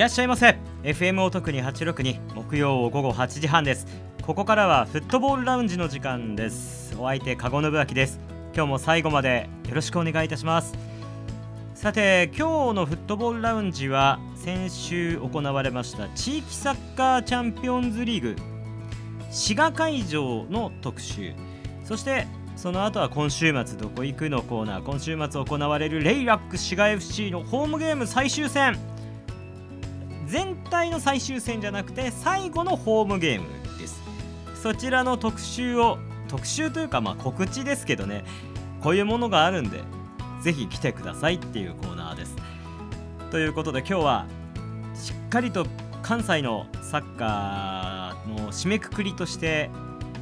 らっしゃいませ。FM お特に862木曜午後8時半です。ここからはフットボールラウンジの時間です。お相手籠信明です。今日も最後までよろしくお願いいたします。さて今日のフットボールラウンジは先週行われました地域サッカーチャンピオンズリーグ滋賀会場の特集。そしてその後は今週末どこ行くのコーナー今週末行われるレイラック滋賀 FC のホームゲーム最終戦。体の最終戦じゃなくて最後のホームゲームです。そちらの特集を特集というかまあ告知ですけどね。こういうものがあるんでぜひ来てくださいっていうコーナーです。ということで今日はしっかりと関西のサッカーの締めくくりとして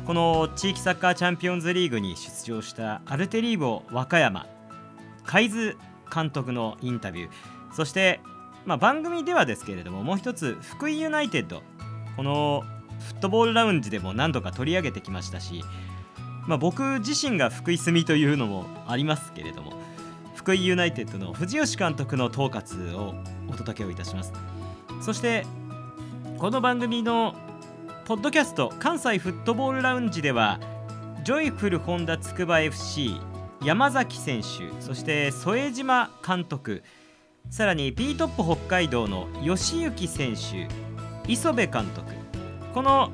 この地域サッカーチャンピオンズリーグに出場したアルテリーボ和歌山海津監督のインタビューそしてまあ、番組ではですけれどももう一つ福井ユナイテッド。このフットボールラウンジでも何度か取り上げてきましたし、まあ、僕自身が福井住みというのもありますけれども福井ユナイテッドの藤吉監督の統括をお届けをいたします。そしてこの番組のポッドキャスト関西フットボールラウンジではジョイフルホンダつくば FC 山崎選手そして副島監督さらに B トップ北海道の吉行選手磯部監督。この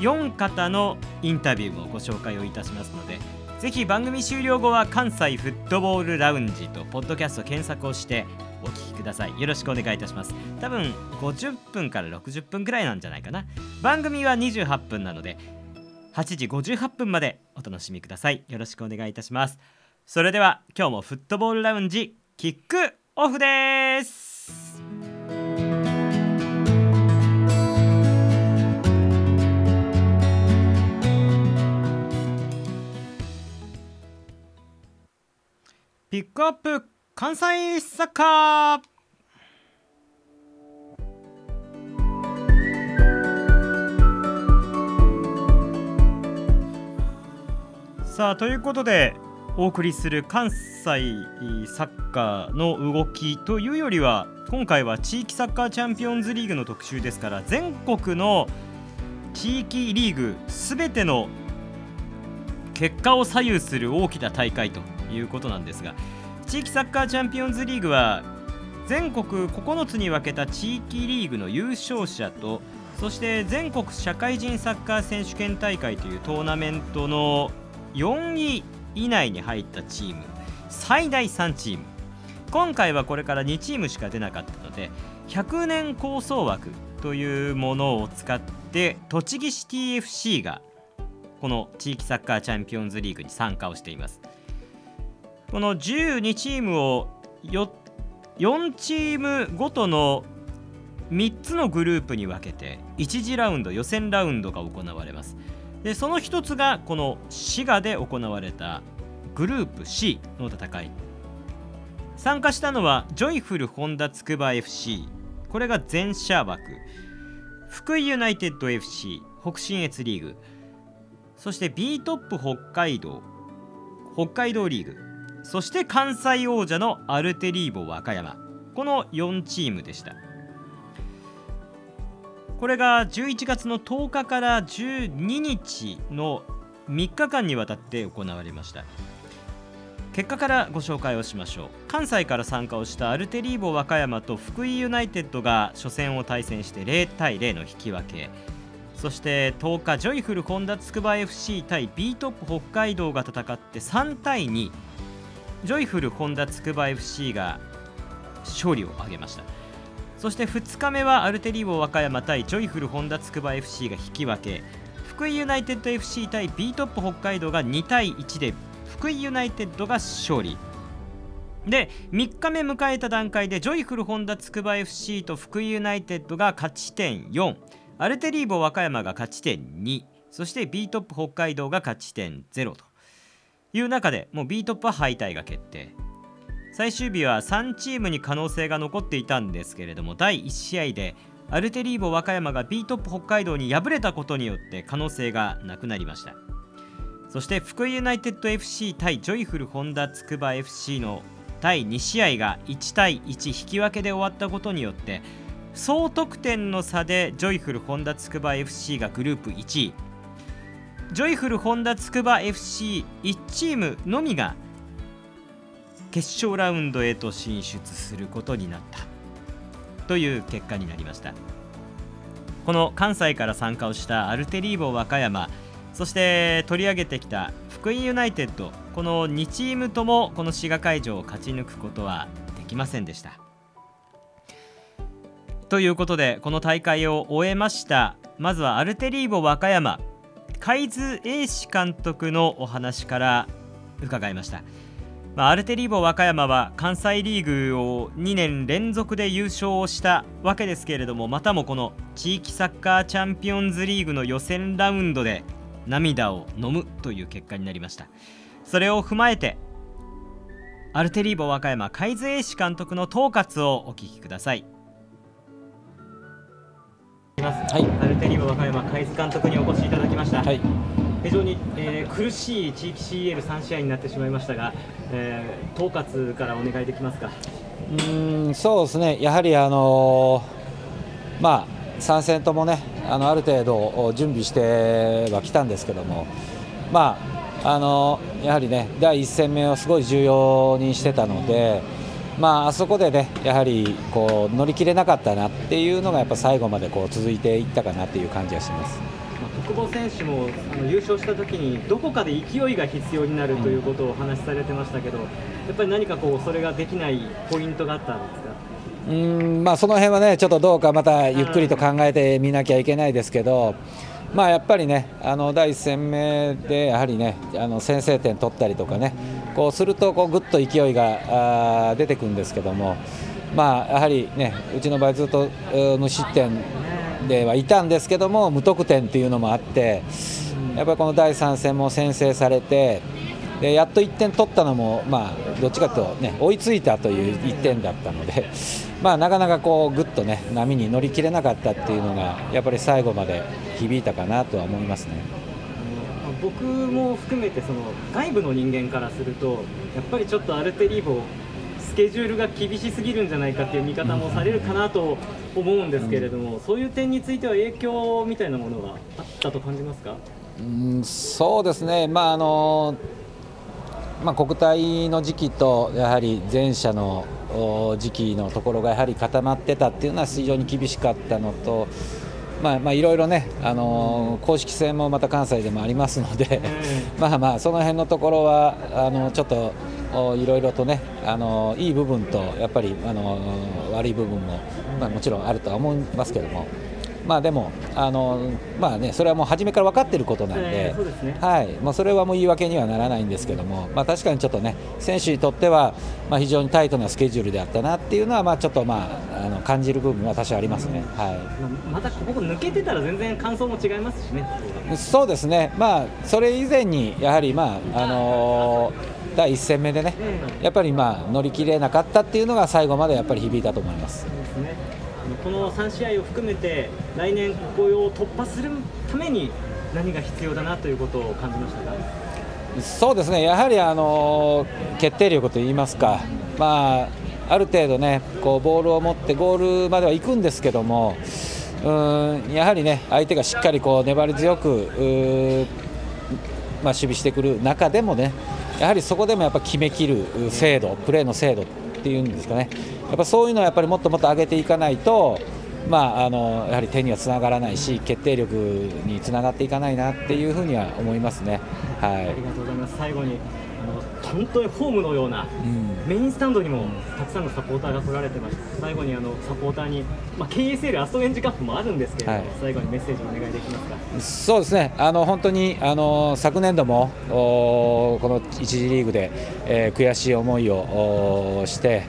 4方のインタビューもご紹介をいたしますのでぜひ番組終了後は関西フットボールラウンジとポッドキャスト検索をしてお聞きください。よろしくお願いいたします。多分50分から60分くらいなんじゃないかな。番組は28分なので8時58分までお楽しみください。よろしくお願いいたします。それでは今日もフットボールラウンジキック!オフです。ピックアップ関西サッカー。さあということでお送りする関西サッカーの動きというよりは今回は地域サッカーチャンピオンズリーグの特集ですから全国の地域リーグすべての結果を左右する大きな大会ということなんですが地域サッカーチャンピオンズリーグは全国9つに分けた地域リーグの優勝者とそして全国社会人サッカー選手権大会というトーナメントの4位以内に入ったチーム最大3チーム。今回はこれから2チームしか出なかったので100年構想枠というものを使って栃木シティ FC がこの地域サッカーチャンピオンズリーグに参加をしています。この12チームを4チームごとの3つのグループに分けて1次ラウンド予選ラウンドが行われます。でその一つがこの滋賀で行われたグループ C の戦い。参加したのはジョイフルホンダつくば FC これが全社枠。福井ユナイテッド FC 北信越リーグ。そして B トップ北海道北海道リーグ。そして関西王者のアルテリーボ和歌山。この4チームでした。これが11月の10日から12日の3日間にわたって行われました。結果からご紹介をしましょう。関西から参加をしたアルテリーボ和歌山と福井ユナイテッドが初戦を対戦して0対0の引き分け。そして10日ジョイフルホンダつくば FC 対 B トップ北海道が戦って3対2ジョイフルホンダつくば FC が勝利を挙げました。そして2日目はアルテリーボ和歌山対ジョイフルホンダつくば FC が引き分け福井ユナイテッド FC 対 B トップ北海道が2対1で福井ユナイテッドが勝利。で3日目迎えた段階でジョイフルホンダつくば FC と福井ユナイテッドが勝ち点4アルテリーボ和歌山が勝ち点2そして B トップ北海道が勝ち点0という中でもう B トップは敗退が決定。最終日は3チームに可能性が残っていたんですけれども第1試合でアルテリーボ和歌山が B トップ北海道に敗れたことによって可能性がなくなりました。そして福井ユナイテッド FC 対ジョイフルホンダつくば FC の第2試合が1対1引き分けで終わったことによって総得点の差でジョイフル本田筑波 FC がグループ1位。ジョイフル本田筑波 FC1 チームのみが決勝ラウンドへと進出することになった。という結果になりました。この関西から参加をしたアルテリーボ和歌山そして取り上げてきた福井ユナイテッドこの2チームともこの滋賀会場を勝ち抜くことはできませんでした。ということでこの大会を終えました。まずはアルテリーボ和歌山海津英史監督のお話から伺いました、まあ、アルテリーボ和歌山は関西リーグを2年連続で優勝したわけですけれどもまたもこの地域サッカーチャンピオンズリーグの予選ラウンドで涙を飲むという結果になりました。それを踏まえてアルテリーボ和歌山海津英史監督の統括をお聞きください。はい、アルテリーボ和歌山海津監督にお越しいただきました、はい、非常に、えー、苦しい地域 CL3 試合になってしまいましたが、えー、統括からお願いできますか？うんそうですねやはりあのー、まあ3戦ともねあのある程度準備してはきたんですけどもまああのー、やはりね第1戦目をすごい重要にしてたので、まあ、あそこでねやはりこう乗り切れなかったなっていうのがやっぱ最後までこう続いていったかなっていう感じがします。久保選手もあの優勝した時にどこかで勢いが必要になるということをお話しされてましたけど、やっぱり何かこうそれができないポイントがあったんですか？うんまあ、その辺はねちょっとどうかまたゆっくりと考えてみなきゃいけないですけど、まあ、やっぱりねあの第1戦目でやはりねあの先制点取ったりとかねこうするとこうぐっと勢いが出てくるんですけども、まあ、やはりねうちの場合ずっと無失点ではいたんですけども無得点っていうのもあってやっぱりこの第3戦も先制されてでやっと1点取ったのも、まあ、どっちかというと、ね、追いついたという1点だったので、まあ、なかなかこうぐっと、ね、波に乗り切れなかったっていうのがやっぱり最後まで響いたかなとは思いますね。僕も含めてその外部の人間からするとやっぱりちょっとアルテリーボスケジュールが厳しすぎるんじゃないかっていう見方もされるかなと思うんですけれども、うん、そういう点については影響みたいなものがあったと感じますか？うんそうですね、まああのまあ、国体の時期とやはり前者の時期のところがやはり固まってたっていうのは非常に厳しかったのと。まあまあいろいろね、あのー、公式戦もまた関西でもありますので、まあまあその辺のところはあのちょっといろいろとね、あのいい部分とやっぱりあの悪い部分も、まあ、もちろんあるとは思いますけども。まあでもあのまあねそれはもう初めから分かっていることなんで、ね、はい、まあそれはもう言い訳にはならないんですけども、まあ確かにちょっとね選手にとってはまあ非常にタイトなスケジュールであったなっていうのはまあちょっとまああの感じる部分は多少ありますね。はい。またここ抜けてたら全然感想も違いますしね。そうですね。まあそれ以前にやはりまああのー第1戦目でね、やっぱりまあ乗り切れなかったっていうのが最後までやっぱり響いたと思います。この3試合を含めて来年ここを突破するために何が必要だなということを感じましたか？そうですね。やはりあの決定力といいますか、まあ、ある程度ねこうボールを持ってゴールまでは行くんですけどもうんやはりね相手がしっかりこう粘り強くまあ、守備してくる中でもねやはりそこでもやっぱ決めきる精度プレーの精度っていうんですかね。やっぱそういうのはやっぱりもっともっと上げていかないと、まあ、あのやはり手にはつながらないし決定力につながっていかないなっていうふうには思いますね。はい、ありがとうございます。最後に本当にホームのような、うん、メインスタンドにもたくさんのサポーターが来られてました。最後にあのサポーターに、まあ、KSL アストレンジカップもあるんですけれども、はい、最後にメッセージお願いできますか？そうですね。あの本当にあの昨年度もこの1次リーグで、えー、悔しい思いをして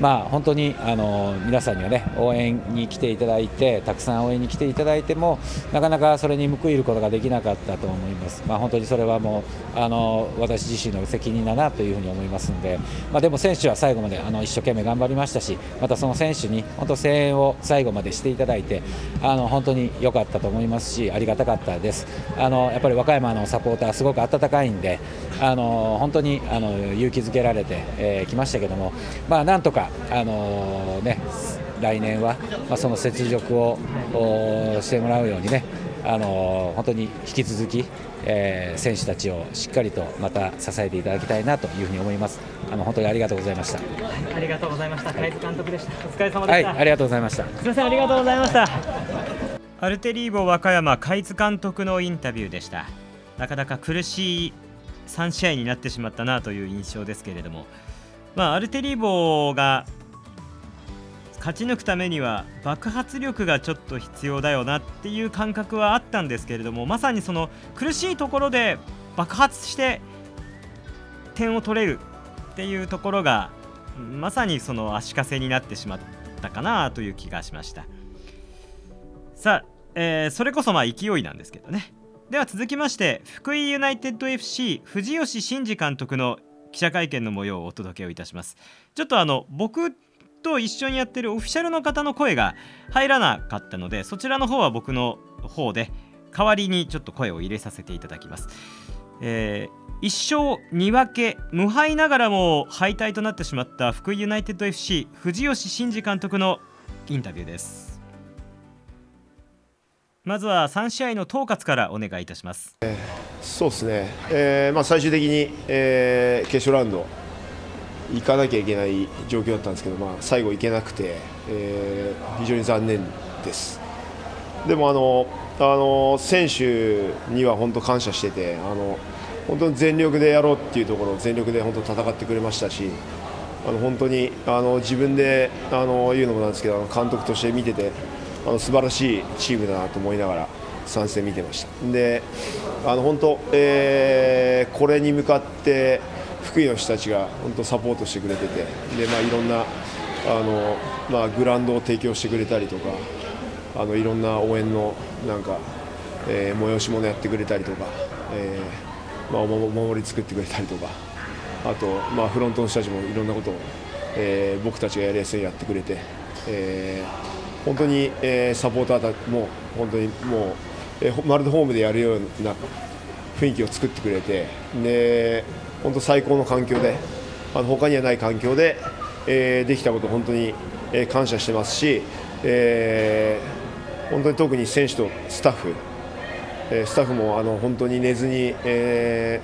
まあ、本当にあの皆さんにはね応援に来ていただいてたくさん応援に来ていただいてもなかなかそれに報いることができなかったと思います、まあ、本当にそれはもうあの私自身の責任だなというふうに思いますので、まあ、でも選手は最後まであの一生懸命頑張りましたしまたその選手に本当声援を最後までしていただいてあの本当に良かったと思いますしありがたかったです。あのやっぱり和歌山のサポーターすごく温かいんであの本当にあの勇気づけられてき、えー、ましたけども、まあ、なんとかあのー、ね来年は、まあ、その雪辱を、してもらうようにね、あの本当に引き続き、えー、選手たちをしっかりとまた支えていただきたいなというふうに思います。あの本当にありがとうございました。はい、ありがとうございました。海津監督でした。お疲れ様でした。はい、ありがとうございました。すみません、ありがとうございました。アルテリーボ和歌山海津監督のインタビューでした。なかなか苦しい3試合になってしまったなという印象ですけれども、まあ、アルテリーボが勝ち抜くためには爆発力がちょっと必要だよなっていう感覚はあったんですけれどもまさにその苦しいところで爆発して点を取れるっていうところがまさにその足かせになってしまったかなという気がしました。さあ、えー、それこそまあ勢いなんですけどね。では続きまして福井ユナイテッド FC 藤吉真二監督の記者会見の模様をお届けをいたします。ちょっとあの僕と一緒にやってるオフィシャルの方の声が入らなかったのでそちらの方は僕の方で代わりにちょっと声を入れさせていただきます、えー、1勝2分け無敗ながらも敗退となってしまった福井ユナイテッド FC 藤吉真二監督のインタビューです。まずは3試合の統括からお願いいたします、えー、そうですね、えーまあ、最終的に、えー、決勝ラウンド行かなきゃいけない状況だったんですけど、まあ、最後行けなくて、えー、非常に残念です。でもあのあの選手には本当感謝しててあの本当に全力でやろうっていうところを全力で本当戦ってくれましたしあの本当にあの自分であの言うのもなんですけど監督として見ててあの素晴らしいチームだなと思いながら参戦見てましたであの本当、えー、これに向かって福井の人たちが本当サポートしてくれててで、まあ、いろんなあの、まあ、グラウンドを提供してくれたりとかあのいろんな応援のなんか、えー、催し物やってくれたりとか、えーまあ、お守り作ってくれたりとかあと、まあ、フロントの人たちもいろんなことを、えー、僕たちがやりやすいやってくれて。えー本当に、えー、サポーターたも本当にもう、えー、まるでホームでやるような雰囲気を作ってくれてで本当最高の環境であの他にはない環境で、えー、できたこと本当に、え、感謝してますし、えー、本当に特に選手とスタッフ、え、スタッフもあの本当に寝ずに、え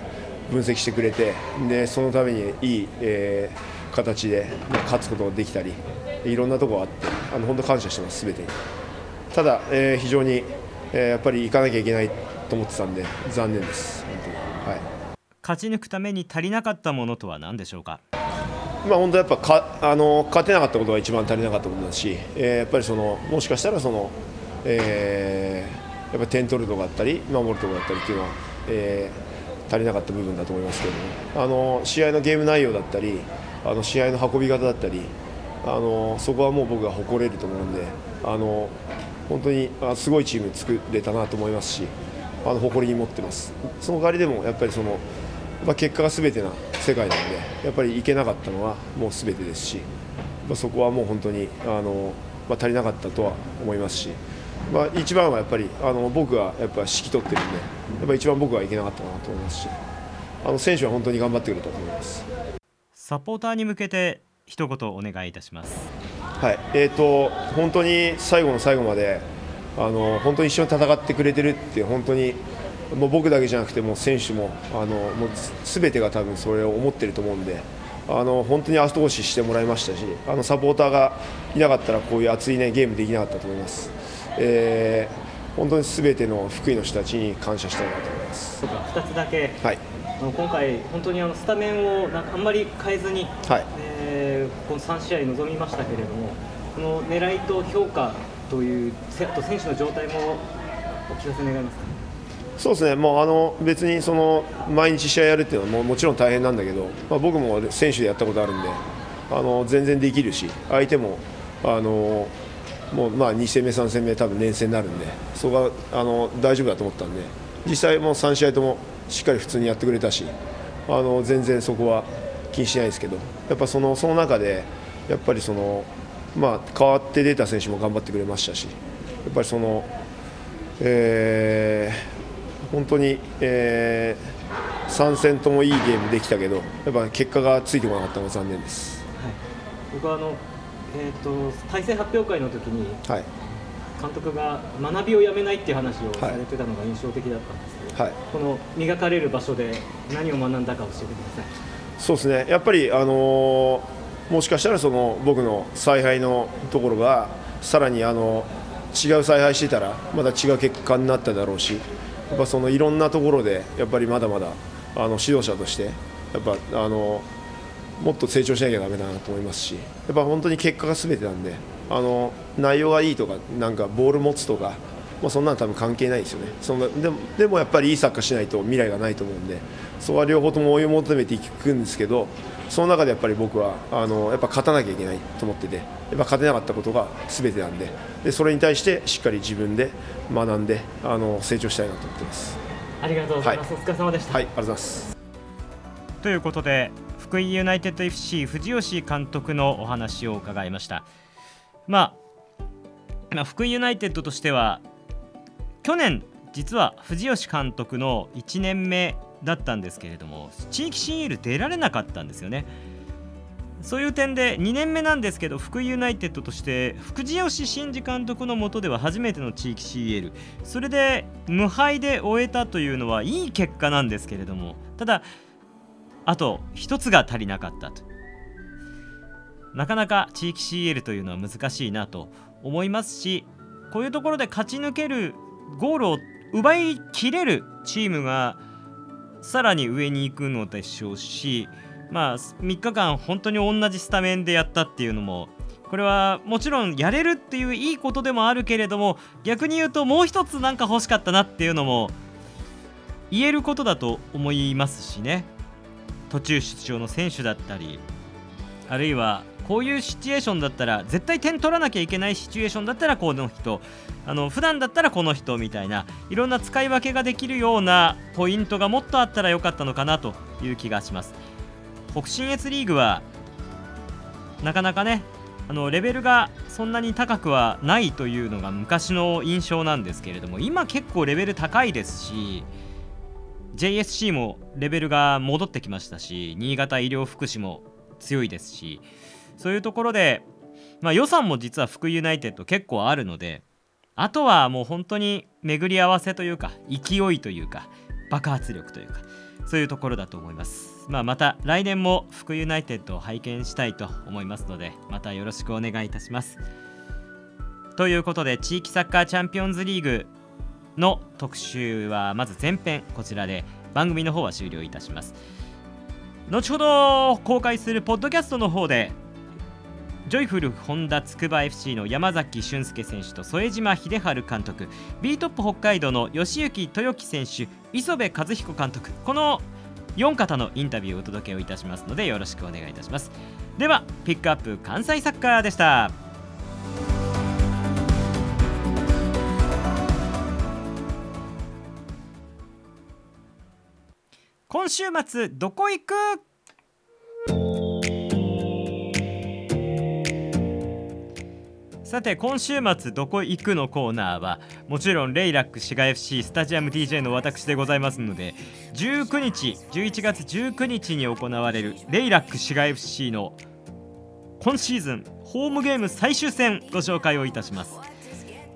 ー、分析してくれてでそのためにいい、えー、形で勝つことができたりいろんなところがあってあの本当感謝してます、すべてに。ただ、えー、非常に、えー、やっぱり行かなきゃいけないと思ってたんで残念です、本当に。はい、勝ち抜くために足りなかったものとは何でしょうか？まあ、本当やっぱかあの勝てなかったことが一番足りなかったことだし、えー、やっぱりそのもしかしたらその、えー、やっぱ点取るとこだったり守るとこだったりっていうのは、えー、足りなかった部分だと思いますけどもあの試合のゲーム内容だったりあの試合の運び方だったりあのそこはもう僕が誇れると思うのであの本当にすごいチーム作れたなと思いますしあの誇りに持ってますその代わりでもやっぱりその、まあ、結果がすべてな世界なのでやっぱりいけなかったのはもうすべてですし、まあ、そこはもう本当にあの、まあ、足りなかったとは思いますし、まあ、一番はやっぱりあの僕がやっぱ指揮取ってるんでやっぱ一番僕はいけなかったなと思いますしあの選手は本当に頑張ってくれたと思いますサポーターに向けて一言お願いいたします。はい、えっ、ー、と本当に最後の最後まであの本当に一緒に戦ってくれてるって本当にもう僕だけじゃなくても選手もあのもうすべてが多分それを思ってると思うんで。あの本当に後押ししてもらいましたしあのサポーターがいなかったらこういう熱い、ね、ゲームできなかったと思います、えー、本当にすべての福井の人たちに感謝したいなと思います。2つだけ、はい、今回、本当にあのスタメンをなんかあんまり変えずに、はいえー、この3試合臨みましたけれども、この狙いと評価という、選手の状態もお聞かせ願いますか？そうですね、もうあの別にその毎日試合やるっていうのはももちろん大変なんだけど、まあ、僕も選手でやったことあるんで、あの全然できるし、相手もあのもうまあ2戦目、3戦目、多分連戦になるんで、そこはあの大丈夫だと思ったんで、実際もう3試合ともしっかり普通にやってくれたしあの全然そこは気にしないですけどやっぱそのその中でやっぱりその、まあ、変わって出た選手も頑張ってくれましたしやっぱりその、えー、本当に、えー、3戦ともいいゲームできたけどやっぱ結果がついてこなかったのが残念です。はい、僕はあのえーと、対戦発表会の時に、はい、監督が学びをやめないっていう話をされてたのが印象的だったんですけど、はい、この磨かれる場所で何を学んだか教えてください。そうですね。やっぱり、あのー、もしかしたらその僕の采配のところがさらにあの違う采配してたらまだ違う結果になっただろうしやっぱそのいろんなところでやっぱりまだまだあの指導者としてやっぱあのもっと成長しなきゃだめだなと思いますしやっぱ本当に結果がすべてなんであの内容がいいとかなんかボール持つとか、まあ、そんなの多分関係ないですよね。そのでもでもやっぱりいいサッカーしないと未来がないと思うんでそこは両方とも追い求めていくんですけどその中でやっぱり僕はあのやっぱ勝たなきゃいけないと思っててやっぱ勝てなかったことがすべてなんででそれに対してしっかり自分で学んであの成長したいなと思ってます。ありがとうございます、はい、お疲れ様でした。はいありがとうございます。ということで福井ユナイテッド FC 藤吉監督のお話を伺いました、まあ、まあ、福井ユナイテッドとしては去年実は藤吉監督の1年目だったんですけれども地域 CL 出られなかったんですよね。そういう点で2年目なんですけど福井ユナイテッドとして福地吉新次監督のもとでは初めての地域 CL それで無敗で終えたというのはいい結果なんですけれどもただあと1つが足りなかったと。なかなか地域 CL というのは難しいなと思いますしこういうところで勝ち抜けるゴールを奪いきれるチームがさらに上に行くのでしょうしまあ3日間本当に同じスタメンでやったっていうのもこれはもちろんやれるっていういいことでもあるけれども逆に言うともう一つなんか欲しかったなっていうのも言えることだと思いますしね。途中出場の選手だったりあるいはこういうシチュエーションだったら絶対点取らなきゃいけないシチュエーションだったらこの人あの普段だったらこの人みたいないろんな使い分けができるようなポイントがもっとあったらよかったのかなという気がします。北信越リーグはなかなかねあのレベルがそんなに高くはないというのが昔の印象なんですけれども今結構レベル高いですし JSC もレベルが戻ってきましたし新潟医療福祉も強いですしそういうところで、まあ、予算も実は福ユナイテッド結構あるのであとはもう本当に巡り合わせというか勢いというか爆発力というかそういうところだと思います、まあ、また来年も福ユナイテッドを拝見したいと思いますのでまたよろしくお願いいたします。ということで地域サッカーチャンピオンズリーグの特集はまず前編こちらで番組の方は終了いたします。後ほど公開するポッドキャストの方でジョイフルホンダつくば FC の山崎俊介選手と副島秀治監督。B トップ北海道の吉行豊樹選手磯部和彦監督。この4方のインタビューをお届けをいたしますのでよろしくお願いいたします。ではピックアップ関西サッカーでした。今週末どこ行く？さて今週末どこ行くのコーナーはもちろんレイラック滋賀 FC スタジアム DJ の私でございますので19日11月19日に行われるレイラック滋賀 FC の今シーズンホームゲーム最終戦ご紹介をいたします。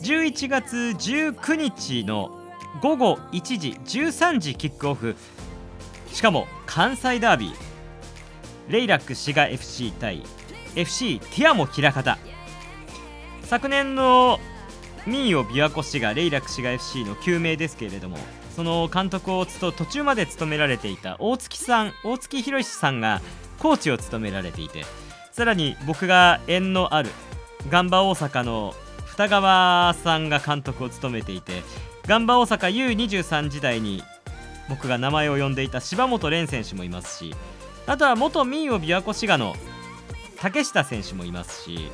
11月19日の午後1時13時キックオフ。しかも関西ダービー。レイラック滋賀 FC 対 FC ティアモ枚方。昨年の民謡琵琶湖市がレイラク滋賀 FC の救命ですけれどもその監督を途中まで務められていた大月さん大月宏さんがコーチを務められていてさらに僕が縁のあるガンバ大阪の二川さんが監督を務めていてガンバ大阪 U23 時代に僕が名前を呼んでいた柴本蓮選手もいますしあとは元民謡琵琶湖滋賀の竹下選手もいますし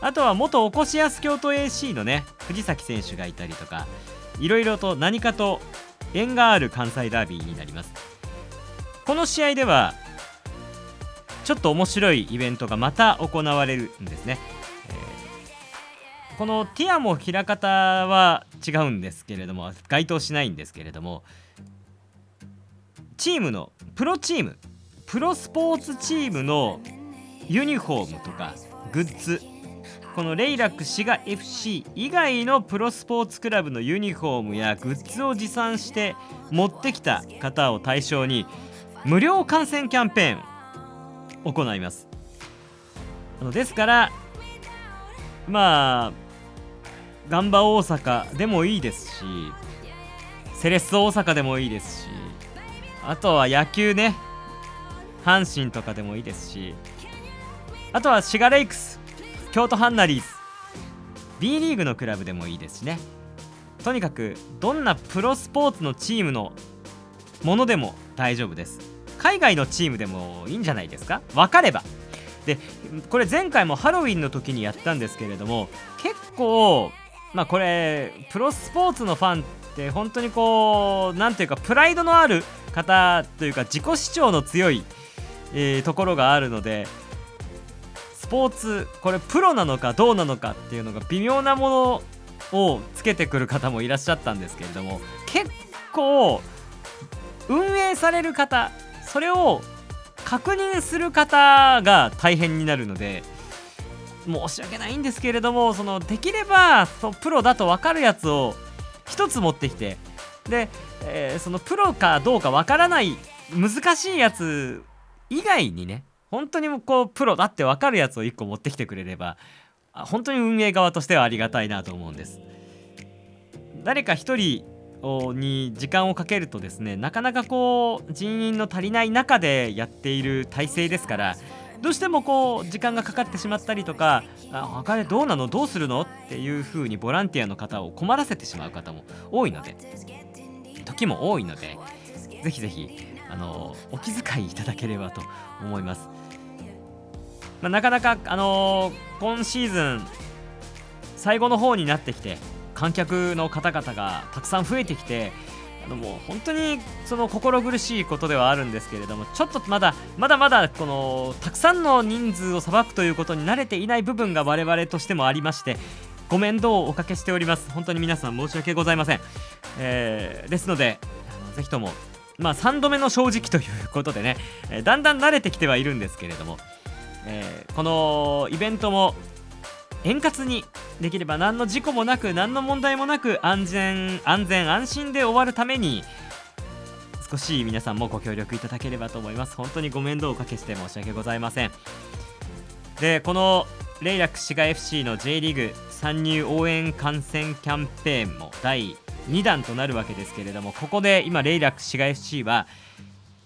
あとは元おこしやす京都 AC のね藤崎選手がいたりとかいろいろと何かと縁がある関西ダービーになります。この試合ではちょっと面白いイベントがまた行われるんですね、えー、このティアモ枚方は違うんですけれども該当しないんですけれどもチームのプロチームプロスポーツチームのユニフォームとかグッズこのレイラック滋賀 FC 以外のプロスポーツクラブのユニフォームやグッズを持参して持ってきた方を対象に無料観戦キャンペーンを行います。ですからまあガンバ大阪でもいいですしセレッソ大阪でもいいですしあとは野球ね阪神とかでもいいですしあとはシガレイクス京都ハンナリーズ。B リーグのクラブでもいいですしね。とにかくどんなプロスポーツのチームのものでも大丈夫です。海外のチームでもいいんじゃないですか？分かれば。でこれ前回もハロウィンの時にやったんですけれども結構まあこれプロスポーツのファンって本当にこう何ていうかプライドのある方というか自己主張の強い、えー、ところがあるのでスポーツこれプロなのかどうなのかっていうのが微妙なものをつけてくる方もいらっしゃったんですけれども結構運営される方それを確認する方が大変になるので申し訳ないんですけれどもそのできればそプロだと分かるやつを1つ持ってきてで、えー、そのプロかどうか分からない難しいやつ以外にね本当にもこうプロだって分かるやつを1個持ってきてくれれば本当に運営側としてはありがたいなと思うんです誰か1人に時間をかけるとですねなかなかこう人員の足りない中でやっている体制ですからどうしてもこう時間がかかってしまったりとか「あれどうなのどうするの?」っていうふうにボランティアの方を困らせてしまう方も多いので時も多いのでぜひぜひあのお気遣いいただければと思います。まあ、なかなか、あのー、今シーズン最後の方になってきて観客の方々がたくさん増えてきてあのもう本当にその心苦しいことではあるんですけれどもちょっとまだまだまだこのたくさんの人数をさばくということに慣れていない部分が我々としてもありましてご面倒をおかけしております。本当に皆さん申し訳ございません、えー、ですのでぜひともまあ3度目の正直ということでね、えー、だんだん慣れてきてはいるんですけれども、えー、このイベントも円滑にできれば何の事故もなく何の問題もなく安全安全安心で終わるために少し皆さんもご協力いただければと思います。本当にご面倒をおかけして申し訳ございません。でこのレイラック滋賀 FC の J リーグ参入応援観戦キャンペーンも第2弾となるわけですけれどもここで今レイラック滋賀 FC は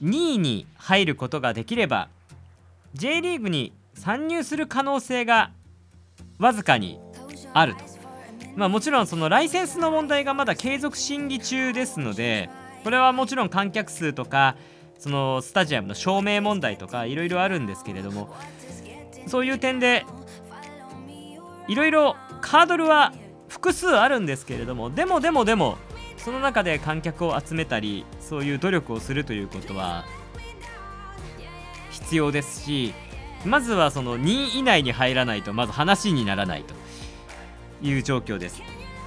2位に入ることができれば J リーグに参入する可能性がわずかにあると、まあ、もちろんそのライセンスの問題がまだ継続審議中ですのでこれはもちろん観客数とかそのスタジアムの照明問題とかいろいろあるんですけれどもそういう点でいろいろカードルは複数あるんですけれどもでもでもでもその中で観客を集めたりそういう努力をするということは必要ですしまずはその2位以内に入らないとまず話にならないという状況です。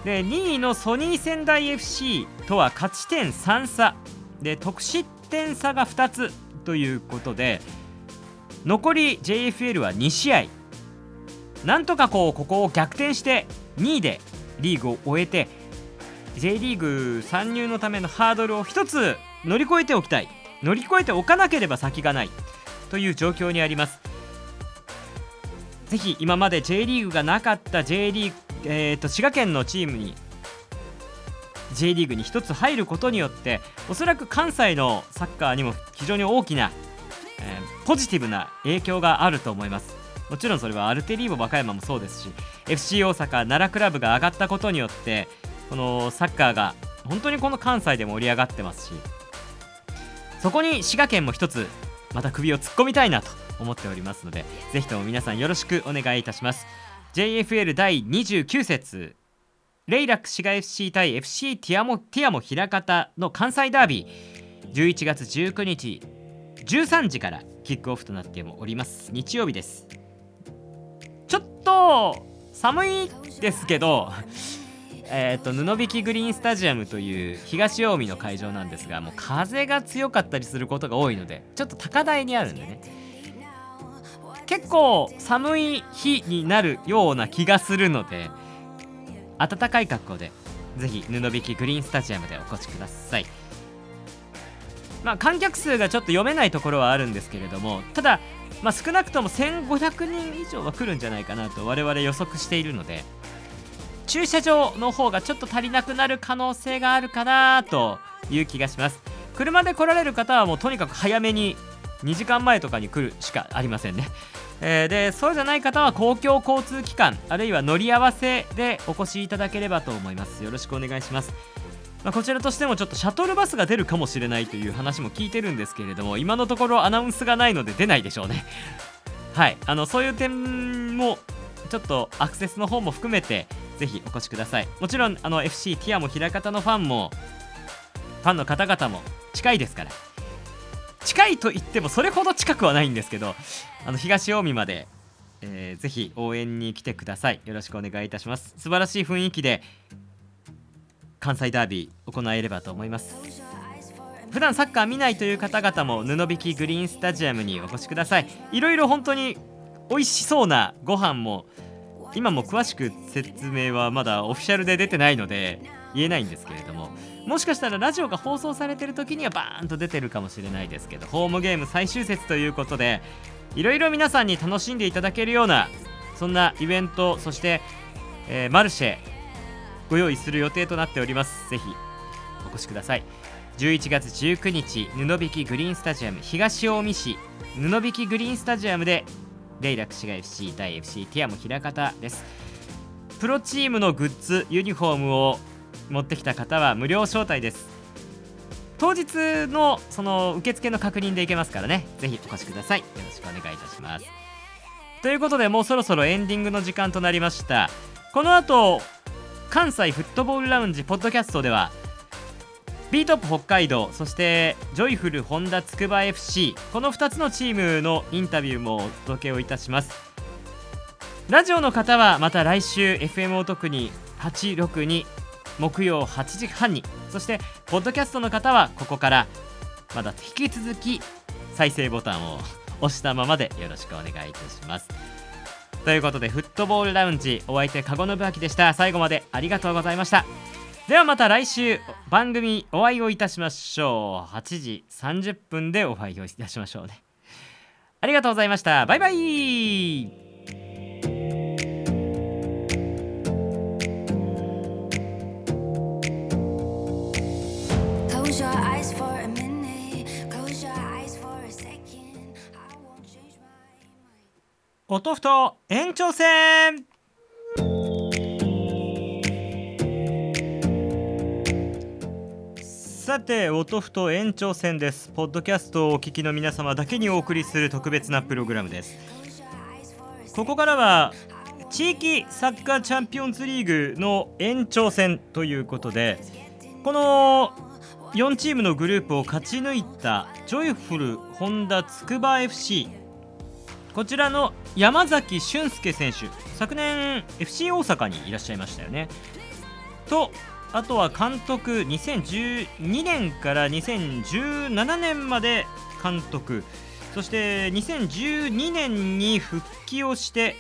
で2位のソニー仙台 FC とは勝ち点3差。で得失点差が2つということで残り JFL は2試合。なんとかこうここを逆転して2位でリーグを終えて J リーグ参入のためのハードルを1つ乗り越えておきたい。乗り越えておかなければ先がない。という状況にあります。ぜひ今まで J リーグがなかった J リーグ、えーと、滋賀県のチームに J リーグに1つ入ることによっておそらく関西のサッカーにも非常に大きな、えー、ポジティブな影響があると思います。もちろんそれはアルテリーボ和歌山もそうですし FC 大阪奈良クラブが上がったことによってこのサッカーが本当にこの関西で盛り上がってますしそこに滋賀県も1つまた首を突っ込みたいなと思っておりますのでぜひとも皆さんよろしくお願いいたします。JFL 第29節。レイラック滋賀 FC 対 FC ティアモティアモ枚方の関西ダービー。11月19日。13時からキックオフとなっております。日曜日です。ちょっと寒いですけどえーと、布引グリーンスタジアムという東近江の会場なんですがもう風が強かったりすることが多いのでちょっと高台にあるんでね。結構寒い日になるような気がするので暖かい格好でぜひ布引グリーンスタジアムでお越しください。まあ観客数がちょっと読めないところはあるんですけれどもただ、まあ、少なくとも1500人以上は来るんじゃないかなと我々予測しているので駐車場の方がちょっと足りなくなる可能性があるかなという気がします。車で来られる方はもうとにかく早めに2時間前とかに来るしかありませんね、えー、でそうじゃない方は公共交通機関あるいは乗り合わせでお越しいただければと思います。よろしくお願いします。まあ、こちらとしてもちょっとシャトルバスが出るかもしれないという話も聞いてるんですけれども今のところアナウンスがないので出ないでしょうね。はい。あのそういう点もちょっとアクセスの方も含めてぜひお越しください。もちろんあの FC ティアも枚方のファンもファンの方々も近いですから。近いと言ってもそれほど近くはないんですけどあの東近江まで、えー、ぜひ応援に来てください。よろしくお願いいたします。素晴らしい雰囲気で関西ダービー行えればと思います。普段サッカー見ないという方々も布引きグリーンスタジアムにお越しください。いろいろ本当に美味しそうなご飯も今も詳しく説明はまだオフィシャルで出てないので言えないんですけれどももしかしたらラジオが放送されてる時にはバーンと出てるかもしれないですけどホームゲーム最終節ということでいろいろ皆さんに楽しんでいただけるようなそんなイベントそして、えー、マルシェご用意する予定となっております。ぜひお越しください。11月19日布引グリーンスタジアム東近江市布引グリーンスタジアムでレイラクシガ FC 対 FC ティアム枚方です。プロチームのグッズユニフォームを持ってきた方は無料招待です。当日のその受付の確認でいけますからね。ぜひお越しください。よろしくお願いいたします。ということでもうそろそろエンディングの時間となりました。この後関西フットボールラウンジポッドキャストでは B トップ北海道そしてジョイフルホンダつくば FC この2つのチームのインタビューもお届けをいたします。ラジオの方はまた来週 FM お得に862木曜8時半にそしてポッドキャストの方はここからまだ引き続き再生ボタンを押したままでよろしくお願いいたします。ということでフットボールラウンジお相手籠信明でした。最後までありがとうございました。ではまた来週番組お会いをいたしましょう。8時30分でお会いをいたしましょうね。ありがとうございました。バイバイ。音ふと延長戦さて音ふと延長戦です。ポッドキャストをお聞きの皆様だけにお送りする特別なプログラムです。ここからは地域サッカーチャンピオンズリーグの延長戦ということでこの4チームのグループを勝ち抜いたジョイフルホンダつくば FC こちらの山崎俊介選手昨年 FC 大阪にいらっしゃいましたよね。とあとは監督2012年から2017年まで監督。そして2012年に復帰をして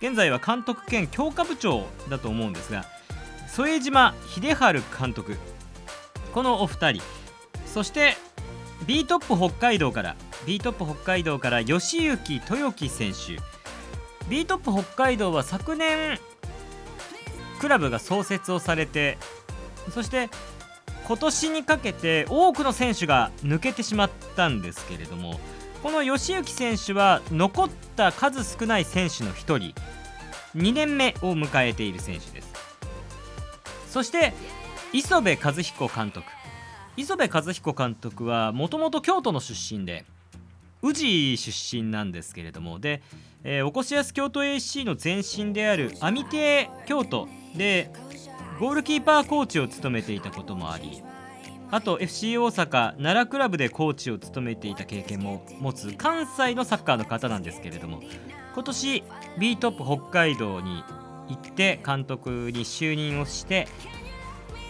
現在は監督兼強化部長だと思うんですが副島秀治監督。このお二人。そしてビートップ北海道からビートップ北海道から吉行豊樹選手。ビートップ北海道は昨年クラブが創設をされてそして今年にかけて多くの選手が抜けてしまったんですけれどもこの吉行選手は残った数少ない選手の1人2年目を迎えている選手です。そして磯部和彦監督。磯部和彦監督はもともと京都の出身で宇治出身なんですけれどもで、えー、おこしやす京都 AC の前身である網手京都でゴールキーパーコーチを務めていたこともありあと FC 大阪奈良クラブでコーチを務めていた経験も持つ関西のサッカーの方なんですけれども今年 B トップ北海道に行って監督に就任をして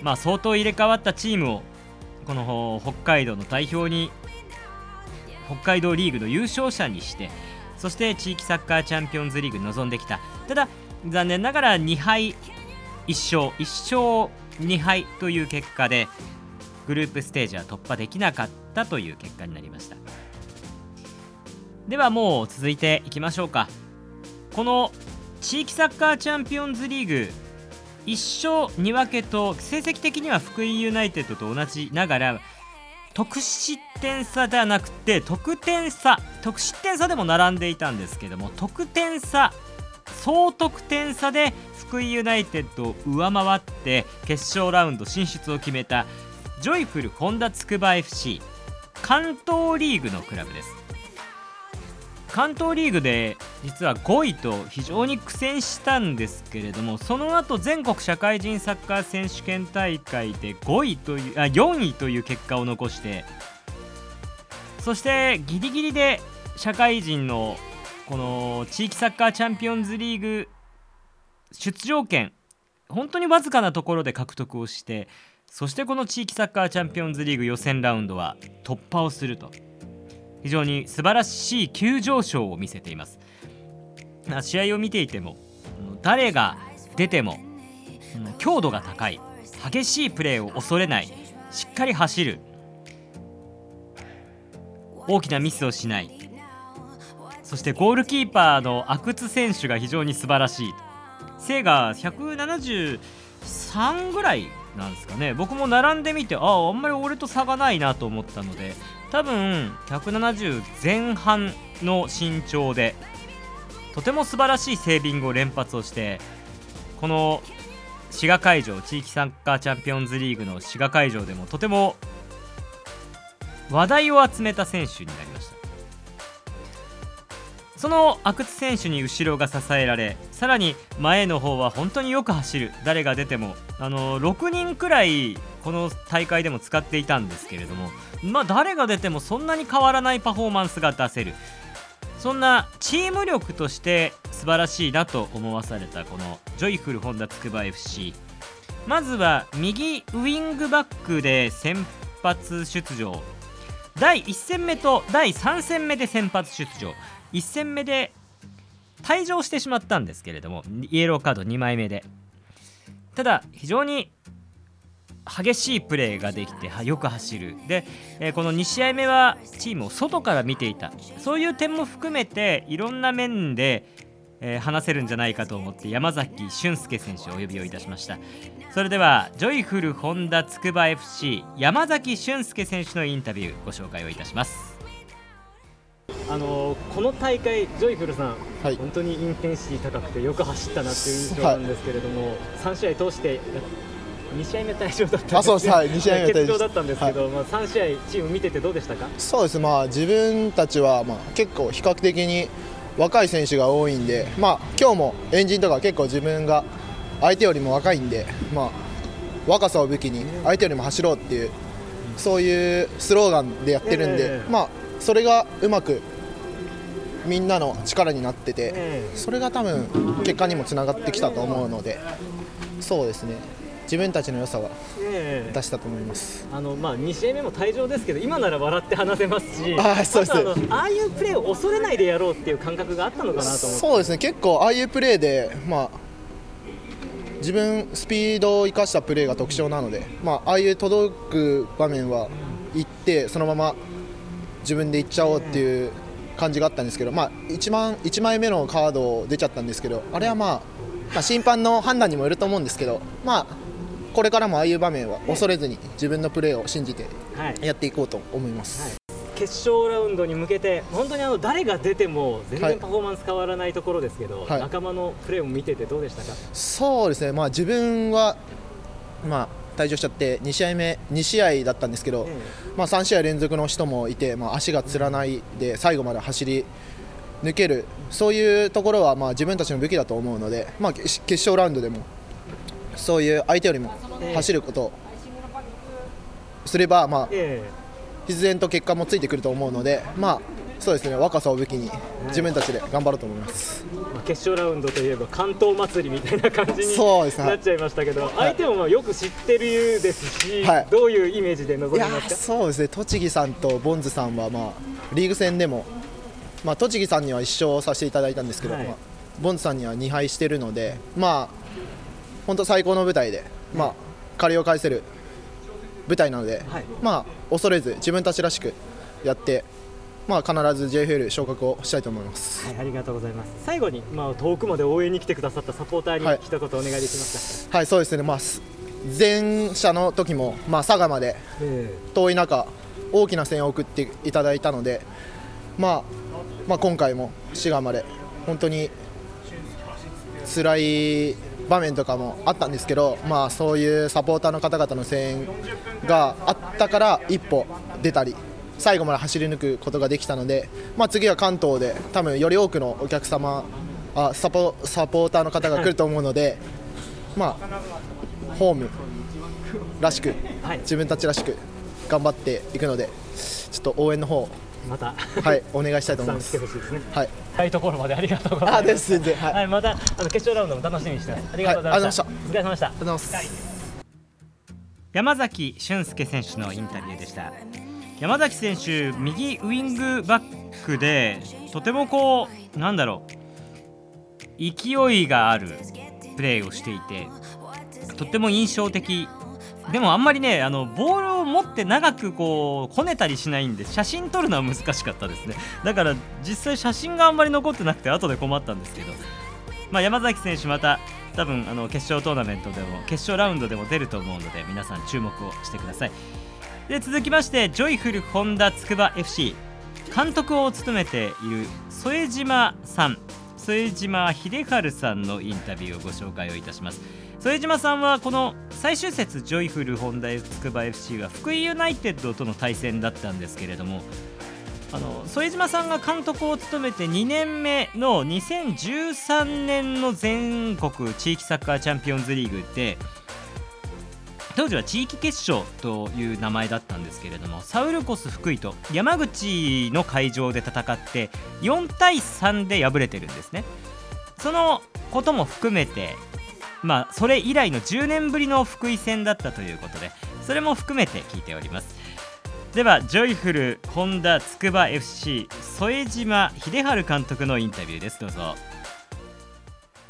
まあ相当入れ替わったチームをこの北海道の代表に北海道リーグの優勝者にしてそして地域サッカーチャンピオンズリーグに臨んできた。ただ残念ながら2敗1勝1勝2敗という結果でグループステージは突破できなかったという結果になりました。ではもう続いていきましょうか。この地域サッカーチャンピオンズリーグ1勝2分けと成績的には福井ユナイテッドと同じながら得失点差ではなくて得点差得失点差でも並んでいたんですけども得点差総得点差で福井ユナイテッドを上回って決勝ラウンド進出を決めたジョイフルホンダつくば FC 関東リーグのクラブです。関東リーグで実は5位と非常に苦戦したんですけれどもその後全国社会人サッカー選手権大会で5位というあ4位という結果を残してそしてギリギリで社会人のこの地域サッカーチャンピオンズリーグ出場権本当にわずかなところで獲得をしてそしてこの地域サッカーチャンピオンズリーグ予選ラウンドは突破をすると。非常に素晴らしい急上昇を見せています。試合を見ていても誰が出ても強度が高い激しいプレーを恐れないしっかり走る大きなミスをしないそしてゴールキーパーの阿久津選手が非常に素晴らしい背が173ぐらいなんですかね。僕も並んでみてあああんまり俺と差がないなと思ったので多分170前半の身長でとても素晴らしいセービングを連発をしてこの滋賀会場地域サッカーチャンピオンズリーグの滋賀会場でもとても話題を集めた選手になりました。その阿久津選手に後ろが支えられさらに前の方は本当によく走る誰が出てもあの6人くらいこの大会でも使っていたんですけれどもまあ誰が出てもそんなに変わらないパフォーマンスが出せる。そんなチーム力として素晴らしいなと思わされたこのジョイフルホンダつくば FC まずは右ウイングバックで先発出場。第1戦目と第3戦目で先発出場。1戦目で退場してしまったんですけれどもイエローカード2枚目で。ただ非常に激しいプレーができてよく走る。で、えー、この2試合目はチームを外から見ていた。そういう点も含めていろんな面で、えー、話せるんじゃないかと思って山崎俊介選手をお呼びをいたしました。それではジョイフルホンダつくば FC 山崎俊介選手のインタビューご紹介をいたします。あのこの大会、ジョイフルさん、はい、本当にインテンシティ高くてよく走ったなっていう印象なんですけれども、はい、3試合通して2試合目退場だったんですはい、2試合目欠場。だったんですけど、はい、まあ、3試合チーム見ててどうでしたか？そうです、まあ、自分たちはまあ結構比較的に若い選手が多いんで、まあ今日もエンジンとか結構自分が相手よりも若いんで、まあ、若さを武器に相手よりも走ろうっていうそういうスローガンでやってるんで、えー、まあ、それがうまくみんなの力になってて、えー、それが多分結果にもつながってきたと思うのでそうですね。自分たちの良さは出したと思います、あのまあ、2試合目も退場ですけど今なら笑って話せますしあそうです。あああいうプレーを恐れないでやろうっていう感覚があったのかなとそうですね。結構ああいうプレーで、まあ、自分スピードを生かしたプレーが特徴なので、まあ、ああいう届く場面は行ってそのまま自分で行っちゃおうっていう感じがあったんですけど、まあ、1, 万1枚目のカード出ちゃったんですけどあれは、まあ、まあ審判の判断にもよると思うんですけど、まあ、これからもああいう場面は恐れずに自分のプレーを信じてやっていこうと思います。はい。決勝ラウンドに向けて本当にあの誰が出ても全然パフォーマンス変わらないところですけど、はい、仲間のプレーを見ててどうでしたか？そうですね、まあ、自分は、まあ、退場しちゃって2試合目2試合だったんですけど、まあ、3試合連続の人もいて、まあ、足がつらないで最後まで走り抜けるそういうところはまあ自分たちの武器だと思うので、まあ、決勝ラウンドでもそういう相手よりも走ることをすれば、まあ、必然と結果もついてくると思うので、まあ、そうですね若さを武器に自分たちで頑張ろうと思います、まあ、決勝ラウンドといえば関東祭りみたいな感じになっちゃいましたけど、ね、相手もまあよく知ってるですし、はい、どういうイメージで臨みますか？そうですね栃木さんとボンズさんは、まあ、リーグ戦でもまあ、栃木さんには1勝させていただいたんですけど、はい。まあ、ボンズさんには2敗してるので、まあ、本当最高の舞台で、まあ、借りを返せる舞台なので、はい。まあ、恐れず自分たちらしくやって、まあ、必ず JFL 昇格をしたいと思います。はい、ありがとうございます。最後に、まあ、遠くまで応援に来てくださったサポーターにはい一言お願いできますはい、そうですね、まあ、す前者の時も、まあ、佐賀まで遠い中大きな声援を送っていただいたので、まあ、まあ今回も滋賀まで本当に辛い場面とかもあったんですけど、まあ、そういうサポーターの方々の声援があったから一歩出たり最後まで走り抜くことができたので、まあ、次は関東で多分より多くのお客様あサポサポーターの方が来ると思うので、まあ、ホームらしくはい自分たちらしく頑張っていくのでちょっと応援の方また、はいお願いしたいと思いますたくさん来てほしいですね。はいところまでありがとうございます。はい、はい、またあの決勝ラウンドも楽しみにしてます。ありがとうございました。はいお疲れ様でした。ありがとうございます山崎俊介選手のインタビューでした山崎選手右ウイングバックでとてもこうなんだろう勢いがあるプレーをしていてとっても印象的。でもあんまりねあのボールを持って長くこうこねたりしないんで写真撮るのは難しかったですね。だから実際写真があんまり残ってなくて後で困ったんですけど。まあ、山崎選手また多分あの決勝トーナメントでも決勝ラウンドでも出ると思うので皆さん注目をしてください。で続きましてジョイフルホンダつくば FC 監督を務めている副島さん。副島秀治さんのインタビューをご紹介をいたします。副島さんはこの最終節ジョイフルホンダつくば FC は福井ユナイテッドとの対戦だったんですけれどもあの副島さんが監督を務めて2年目の2013年の全国地域サッカーチャンピオンズリーグで当時は地域決勝という名前だったんですけれどもサウルコス福井と山口の会場で戦って4対3で敗れてるんですね。そのことも含めてまあそれ以来の10年ぶりの福井戦だったということでそれも含めて聞いております。ではジョイフルホンダつくば FC 副島秀治監督のインタビューです。どうぞ。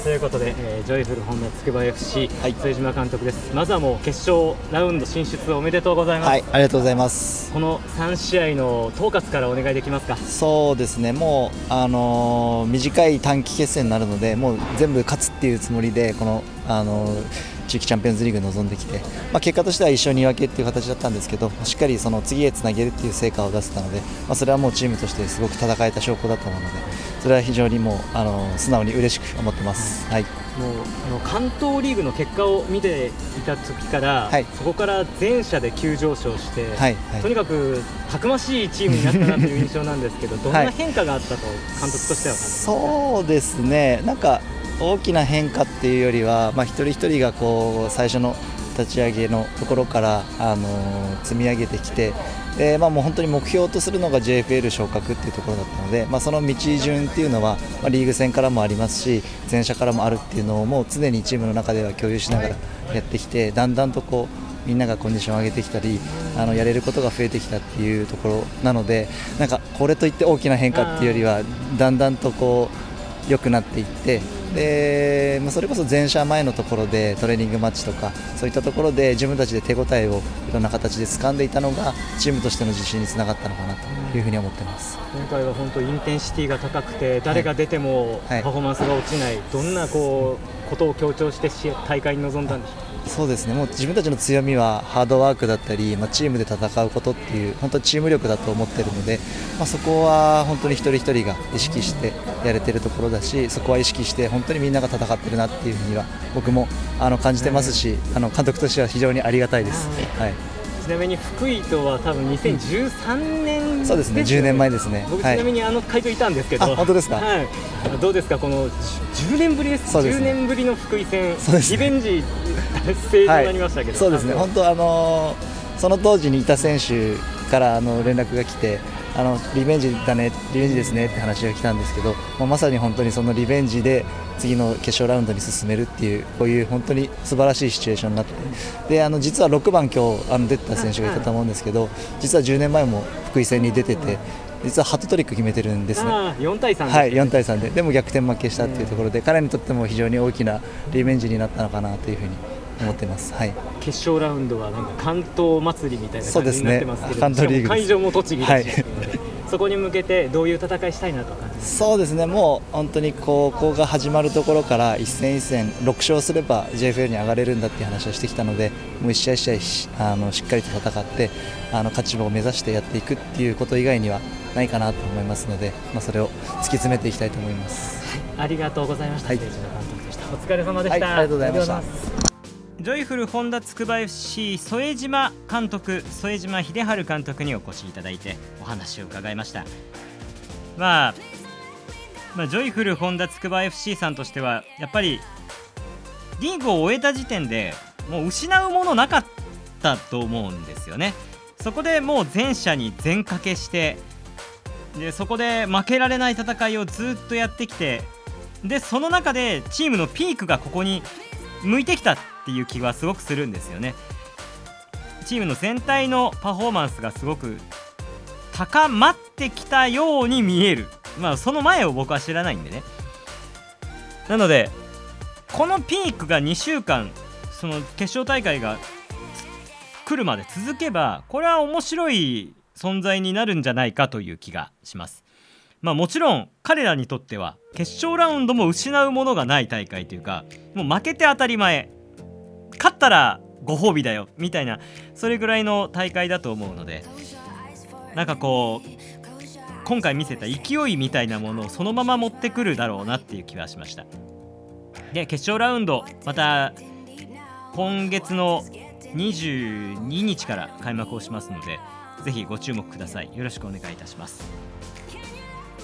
ということで、えージョイフルホンダつくば FC、副島監督です。まずはもう決勝ラウンド進出おめでとうございます、はい、ありがとうございます。この3試合の統括からお願いできますか？そうですね、もう、あのー短い短期決戦になるので、もう全部勝つっていうつもりで、この、あのー地域チャンピオンズリーグに臨んできて、まあ、結果としては一勝2分けっていう形だったんですけど、しっかりその次へつなげるっていう成果を出せたので、まあ、それはもうチームとしてすごく戦えた証拠だと思うので、それは非常にもう、あのー素直に嬉しく思ってます。はい。もうあの関東リーグの結果を見ていた時から、はい。そこから全社で急上昇して、はいはい。とにかくたくましいチームになったなという印象なんですけど、どんな変化があったと監督としては感じそうですね、なんか大きな変化っていうよりは、まあ、一人一人がこう最初の立ち上げのところから、あのー積み上げてきて、でまあ、もう本当に目標とするのが JFL 昇格っていうところだったので、まあ、その道順っていうのは、まあ、リーグ戦からもありますし前者からもあるっていうのをもう常にチームの中では共有しながらやってきてだんだんとこうみんながコンディションを上げてきたりあのやれることが増えてきたっていうところなのでなんかこれといって大きな変化っていうよりはだんだんとこう良くなっていってで、まあ、それこそ前者前のところでトレーニングマッチとかそういったところで自分たちで手応えをいろんな形で掴んでいたのがチームとしての自信につながったのかなというふうに思ってます。今回は本当インテンシティが高くて誰が出てもはい。パフォーマンスが落ちない、どんなこうことを強調して大会に臨んだんでしょうそうですね。もう自分たちの強みはハードワークだったり、まあ、チームで戦うことっていう本当にチーム力だと思っているので、まあ、そこは本当に一人一人が意識してやれてるところだしそこは意識して本当にみんなが戦ってるなっていうふうには僕もあの感じてますし、あの監督としては非常にありがたいです。はい。ちなみに福井とは多分2013年そうですね10年前ですね。僕ちはい。なみにあの会場いたんですけど、あ本当ですか？はい、どうですかこの10年ぶりですですね。10年ぶりの福井戦。ね。リベンジ達成となりましたけど、そうですね、本当、あのーその当時にいた選手からあの連絡が来て、あのリベンジだね、リベンジですねって話が来たんですけど、まあ、まさに本当にそのリベンジで次の決勝ラウンドに進めるっていう、こういう本当に素晴らしいシチュエーションになって、であの実は6番、今日あの出てた選手がいたと思うんですけど、実は10年前も福井戦に出てて、実はハットトリック決めてるんですね。あ4対3はい、4対3で、でも逆転負けしたっていうところで、彼にとっても非常に大きなリベンジになったのかなというふうに思ってます。はい、決勝ラウンドはなんか関東祭りみたいな感じになってますけどね。リーグ会場も栃木だし、はい。そこに向けてどういう戦いしたいなと感じますそうですね、もう本当に高校が始まるところから一戦一戦、6勝すれば JFL に上がれるんだっていう話をしてきたので、もう一試合一試合しあのしっかりと戦って、あの勝ちを目指してやっていくっていうこと以外にはないかなと思いますので、まあ、それを突き詰めていきたいと思います。ありがとうございました、はい。お疲れ様でした、はい。ありがとうございましたジョイフル本田つくば FC 副島監督副島秀治監督にお越しいただいてお話を伺いました。まあまあ、ジョイフル本田つくば FC さんとしてはやっぱりリーグを終えた時点でもう失うものなかったと思うんですよね。そこでもう全社に全掛けしてでそこで負けられない戦いをずっとやってきてでその中でチームのピークがここに向いてきたっていう気はすごくするんですよね。チームの全体のパフォーマンスがすごく高まってきたように見える。まあその前を僕は知らないんでね。なのでこのピークが2週間その決勝大会が来るまで続けばこれは面白い存在になるんじゃないかという気がします。まあもちろん彼らにとっては決勝ラウンドも失うものがない大会というかもう負けて当たり前。勝ったらご褒美だよみたいなそれぐらいの大会だと思うのでなんかこう今回見せた勢いみたいなものをそのまま持ってくるだろうなっていう気はしました。で決勝ラウンドまた今月の22日から開幕をしますのでぜひご注目ください。よろしくお願いいたします。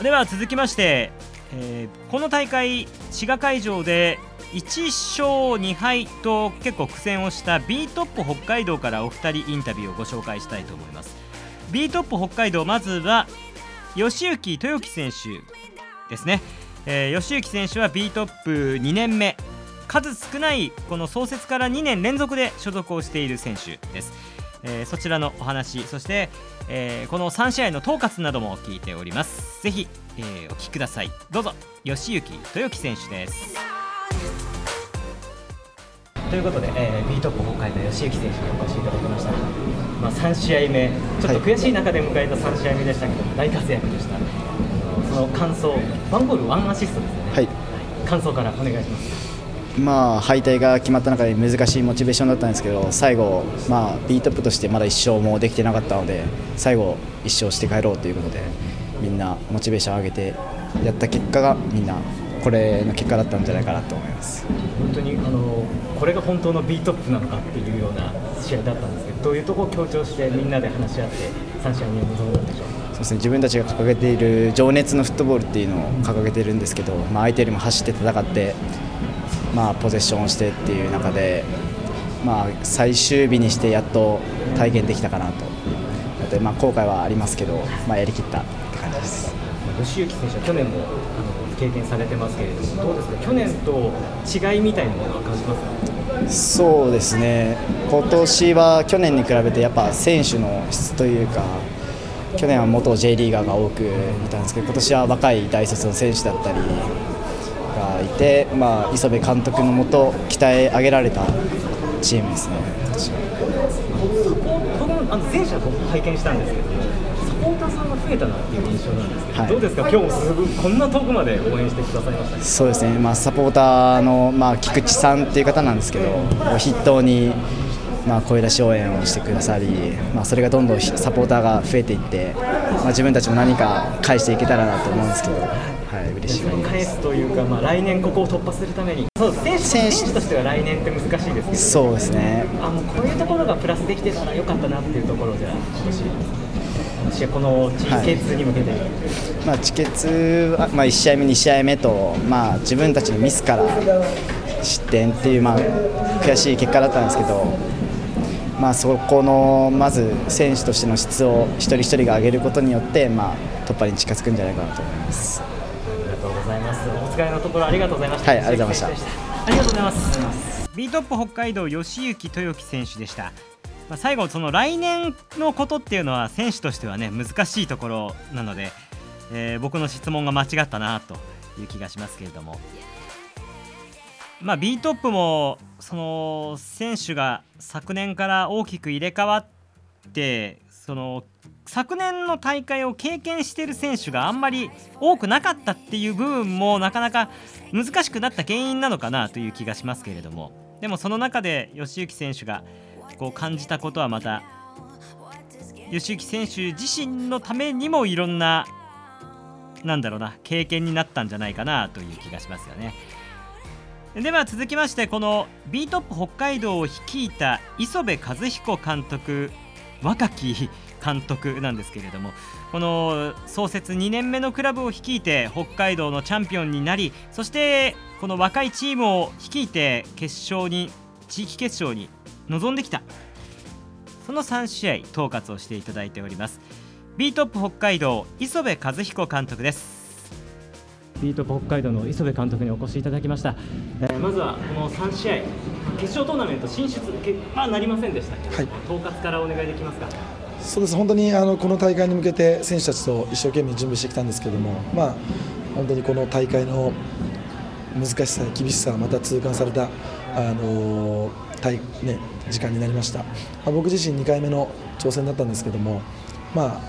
では続きまして、えーこの大会滋賀会場で1勝2敗と結構苦戦をした B トップ北海道からお二人インタビューをご紹介したいと思います。B トップ北海道まずは吉行豊樹選手ですね、えー吉行選手は B トップ2年目。数少ないこの創設から2年連続で所属をしている選手です、えーそちらのお話そして、えーこの3試合の統括なども聞いております。ぜひ、えーお聞きください。どうぞ吉行豊樹選手です。ということで、えー、B トップ北海道吉行選手にお越しいただきました、まあ、3試合目ちょっと悔しい中で迎えた3試合目でしたけど、大活躍でした。その感想ワンゴールワンアシストですよね。はい。感想からお願いしますまあ、敗退が決まった中で難しいモチベーションだったんですけど最後、まあ、B トップとしてまだ1勝もできてなかったので最後、1勝して帰ろうということでみんなモチベーションを上げてやった結果がみんなこれの結果だったんじゃないかなと思います。本当にあのこれが本当の B トップなのかっていうような試合だったんですけどどういうところを強調してみんなで話し合って3試合に臨んだんでしょう。そうですね。自分たちが掲げている情熱のフットボールっていうのを掲げているんですけど、まあ、相手よりも走って戦って、まあ、ポゼッションをしてっていう中で、まあ、最終日にしてやっと体現できたかなと。で、まあ、後悔はありますけど、まあ、やりきったって感じです。吉行選手は去年もあの経験されてますけれどもどうですか？去年と違いみたいなものは感じますか？そうですね。今年は去年に比べてやっぱ選手の質というか去年は元 J リーガーが多くいたんですけど今年は若い大卒の選手だったりて、まあ、磯部監督のもと鍛え上げられたチームですね。僕もあの前者僕拝見したんですけどもサポーターさんが増えたなっていう印象なんですけど、はい。どうですか？今日もすぐこんな遠くまで応援してくださいましたねそうですね、まあ、サポーターの、まあ、菊池さんっていう方なんですけど、筆頭に、まあ、声出し応援をしてくださり、まあ、それがどんどんサポーターが増えていって、まあ、自分たちも何か返していけたらなと思うんですけど、はい、嬉しい。返すというか、まあ、来年ここを突破するために。そう選手選手選手としては来年って難しいですけど。そうですね、あもうこういうところがプラスできてたらよかったなっていうところじゃもしもしこのチーム K2 に向けて、まあ、チケツは、まあ、1試合目、2試合目と、まあ、自分たちのミスから失点っていう、まあ、悔しい結果だったんですけど、まあ、そこのまず選手としての質を一人一人が上げることによって、まあ、突破に近づくんじゃないかなと思います。ありがとうございます。お疲れのところありがとうございました。はいありがとうございました。ありがとうございます。B トップ北海道吉行豊樹選手でした。まあ、最後その来年のことっていうのは選手としてはね難しいところなので、えー、僕の質問が間違ったなという気がしますけれども。まあ B トップもその選手が昨年から大きく入れ替わってその昨年の大会を経験している選手があんまり多くなかったっていう部分もなかなか難しくなった原因なのかなという気がしますけれどもでもその中で吉行選手がこう感じたことはまた吉行選手自身のためにもいろんななんだろうな経験になったんじゃないかなという気がしますよね。では続きましてこの B トップ北海道を率いた磯部和彦監督若き監督なんですけれどもこの創設2年目のクラブを率いて北海道のチャンピオンになりそしてこの若いチームを率いて決勝に地域決勝に臨んできた。その3試合統括をしていただいております。B トップ北海道磯部和彦監督です。ビート北海道の磯部監督にお越しいただきました、えー、まずはこの3試合決勝トーナメント進出まあなりませんでしたけど、はい、統括からお願いできますか？そうです。本当にあのこの大会に向けて選手たちと一生懸命準備してきたんですけどもまあ本当にこの大会の難しさ厳しさまた痛感されたあのー、ね、時間になりました、まあ、僕自身2回目の挑戦だったんですけどもまあ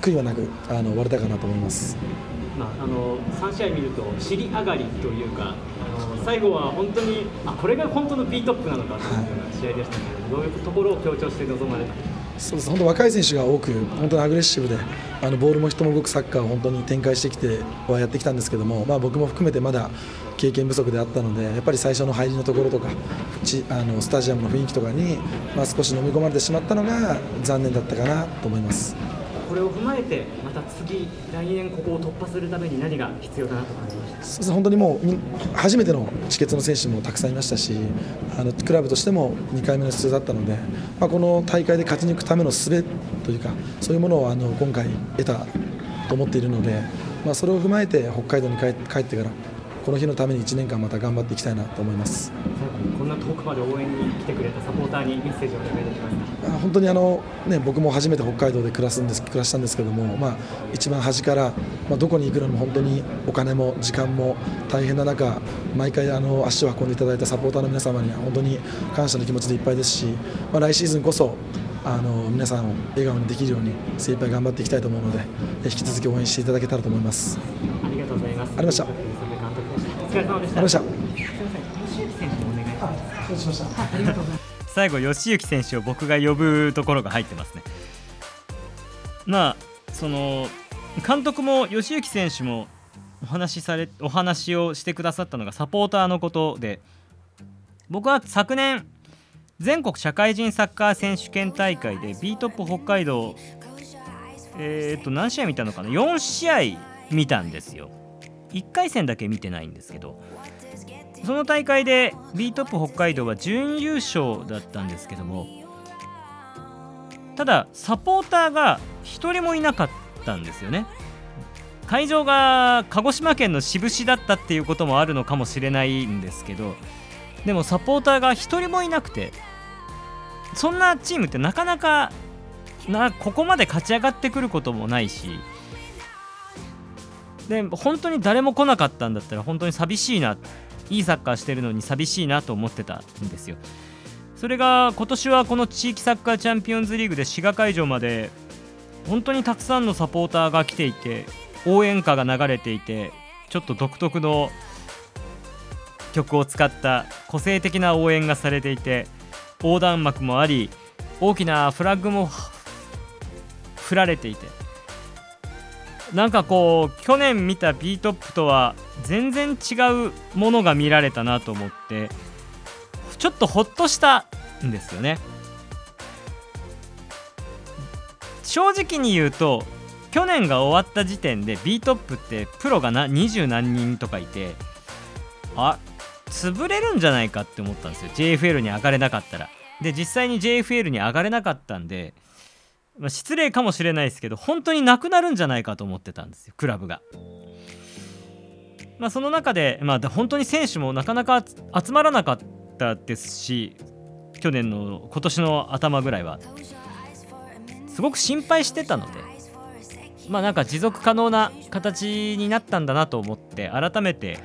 悔いはなくあの終われたかなと思います。まあ、あの3試合見ると尻上がりというかあの最後は本当にあこれが本当の B トップなのかというような試合でしたけど、どういうところを強調して臨まれた？そうです本当若い選手が多く本当にアグレッシブであのボールも人も動くサッカーを本当に展開してきてはやってきたんですけども、まあ、僕も含めてまだ経験不足であったのでやっぱり最初の入りのところとかちあのスタジアムの雰囲気とかに、まあ、少し飲み込まれてしまったのが残念だったかなと思います。これを踏まえてまた次来年ここを突破するために何が必要だなと感じました？本当にもう初めての止血の選手もたくさんいましたしあのクラブとしても2回目の出場だったので、まあ、この大会で勝ち抜くための術というかそういうものをあの今回得たと思っているので、まあ、それを踏まえて北海道に帰ってからこの日のために1年間また頑張っていきたいなと思いますこんな遠くまで応援に来てくれたサポーターにメッセージをお願いできますか本当にあの、ね、僕も初めて北海道で暮らすんです暮らしたんですけども、まあ、一番端から、まあ、どこに行くのも本当にお金も時間も大変な中毎回あの足を運んでいただいたサポーターの皆様には本当に感謝の気持ちでいっぱいですし、まあ、来シーズンこそあの皆さんを笑顔にできるように精一杯頑張っていきたいと思うので引き続き応援していただけたらと思います。ありがとうございます。ありました。お疲れ様でした。すみません、吉行選手お願いします。しました。ありがとうございます。最後吉行選手を僕が呼ぶところが入ってますね。まあその監督も吉行選手もお話しされお話をしてくださったのがサポーターのことで僕は昨年全国社会人サッカー選手権大会で B トップ北海道えー、っと何試合見たのかな？4試合見たんですよ1回戦だけ見てないんですけどその大会で B トップ北海道は準優勝だったんですけどもただサポーターが1人もいなかったんですよね。会場が鹿児島県の志布志だったっていうこともあるのかもしれないんですけどでもサポーターが1人もいなくてそんなチームってなかなかなここまで勝ち上がってくることもないしで本当に誰も来なかったんだったら本当に寂しいないいサッカーしてるのに寂しいなと思ってたんですよ。それが今年はこの地域サッカーチャンピオンズリーグで滋賀会場まで本当にたくさんのサポーターが来ていて応援歌が流れていてちょっと独特の曲を使った個性的な応援がされていて横断幕もあり大きなフラッグも振られていてなんかこう去年見た B トップとは全然違うものが見られたなと思ってちょっとほっとしたんですよね。正直に言うと去年が終わった時点で B トップってプロがな20何人とかいてあ潰れるんじゃないかって思ったんですよ。JFL に上がれなかったら。で実際に JFL に上がれなかったんでまあ、失礼かもしれないですけど本当になくなるんじゃないかと思ってたんですよクラブが。まあ、その中で、まあ、本当に選手もなかなか集まらなかったですし去年の今年の頭ぐらいはすごく心配してたのでまあなんか持続可能な形になったんだなと思って改めて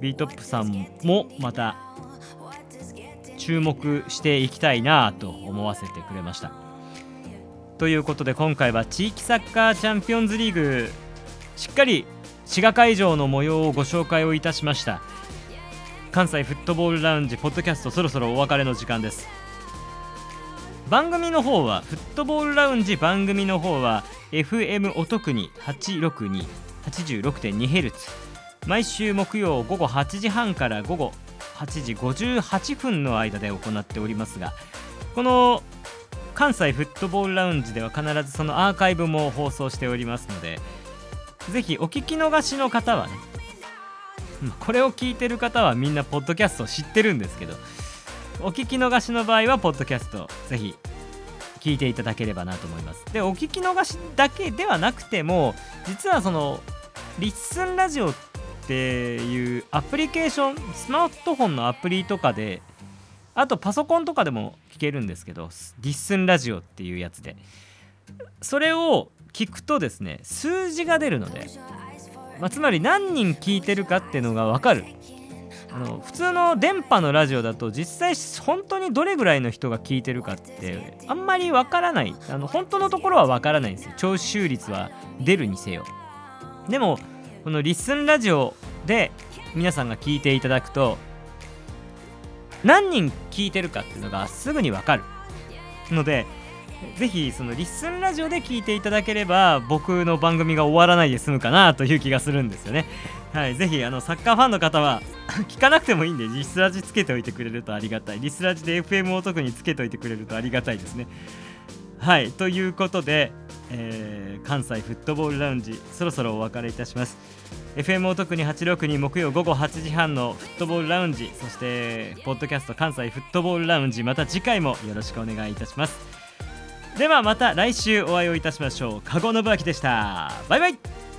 ビートップさんもまた注目していきたいなと思わせてくれましたということで今回は地域サッカーチャンピオンズリーグしっかり滋賀会場の模様をご紹介をいたしました。関西フットボールラウンジポッドキャストそろそろお別れの時間です。番組の方はフットボールラウンジ番組の方は FM お得に 86286.2Hz 毎週木曜午後8時半から午後8時58分の間で行っておりますがこの関西フットボールラウンジでは必ずそのアーカイブも放送しておりますのでぜひお聞き逃しの方はねこれを聞いてる方はみんなポッドキャストを知ってるんですけどお聞き逃しの場合はポッドキャストぜひ聞いていただければなと思います。でお聞き逃しだけではなくても実はそのリッスンラジオっていうアプリケーションスマートフォンのアプリとかであとパソコンとかでも聞けるんですけどリッスンラジオっていうやつで。それを聞くとですね数字が出るので、まあ、つまり何人聞いてるかっていうのが分かる。あの普通の電波のラジオだと実際本当にどれぐらいの人が聞いてるかってあんまりわからない。あの本当のところはわからないんですよ。聴取率は出るにせよ。でもこのリッスンラジオで皆さんが聞いていただくと何人聞いてるかっていうのがすぐにわかるのでぜひそのリッスンラジオで聞いていただければ僕の番組が終わらないで済むかなという気がするんですよね。はい、ぜひあのサッカーファンの方は 聞かなくてもいいんでリスラジつけておいてくれるとありがたいリスラジで FM を特につけておいてくれるとありがたいですね。はいということで、えー、関西フットボールラウンジそろそろお別れいたします FM を特に86に木曜午後8時半のフットボールラウンジそしてポッドキャスト関西フットボールラウンジまた次回もよろしくお願いいたします。ではまた来週お会いをいたしましょう。籠信明でした。バイバイ。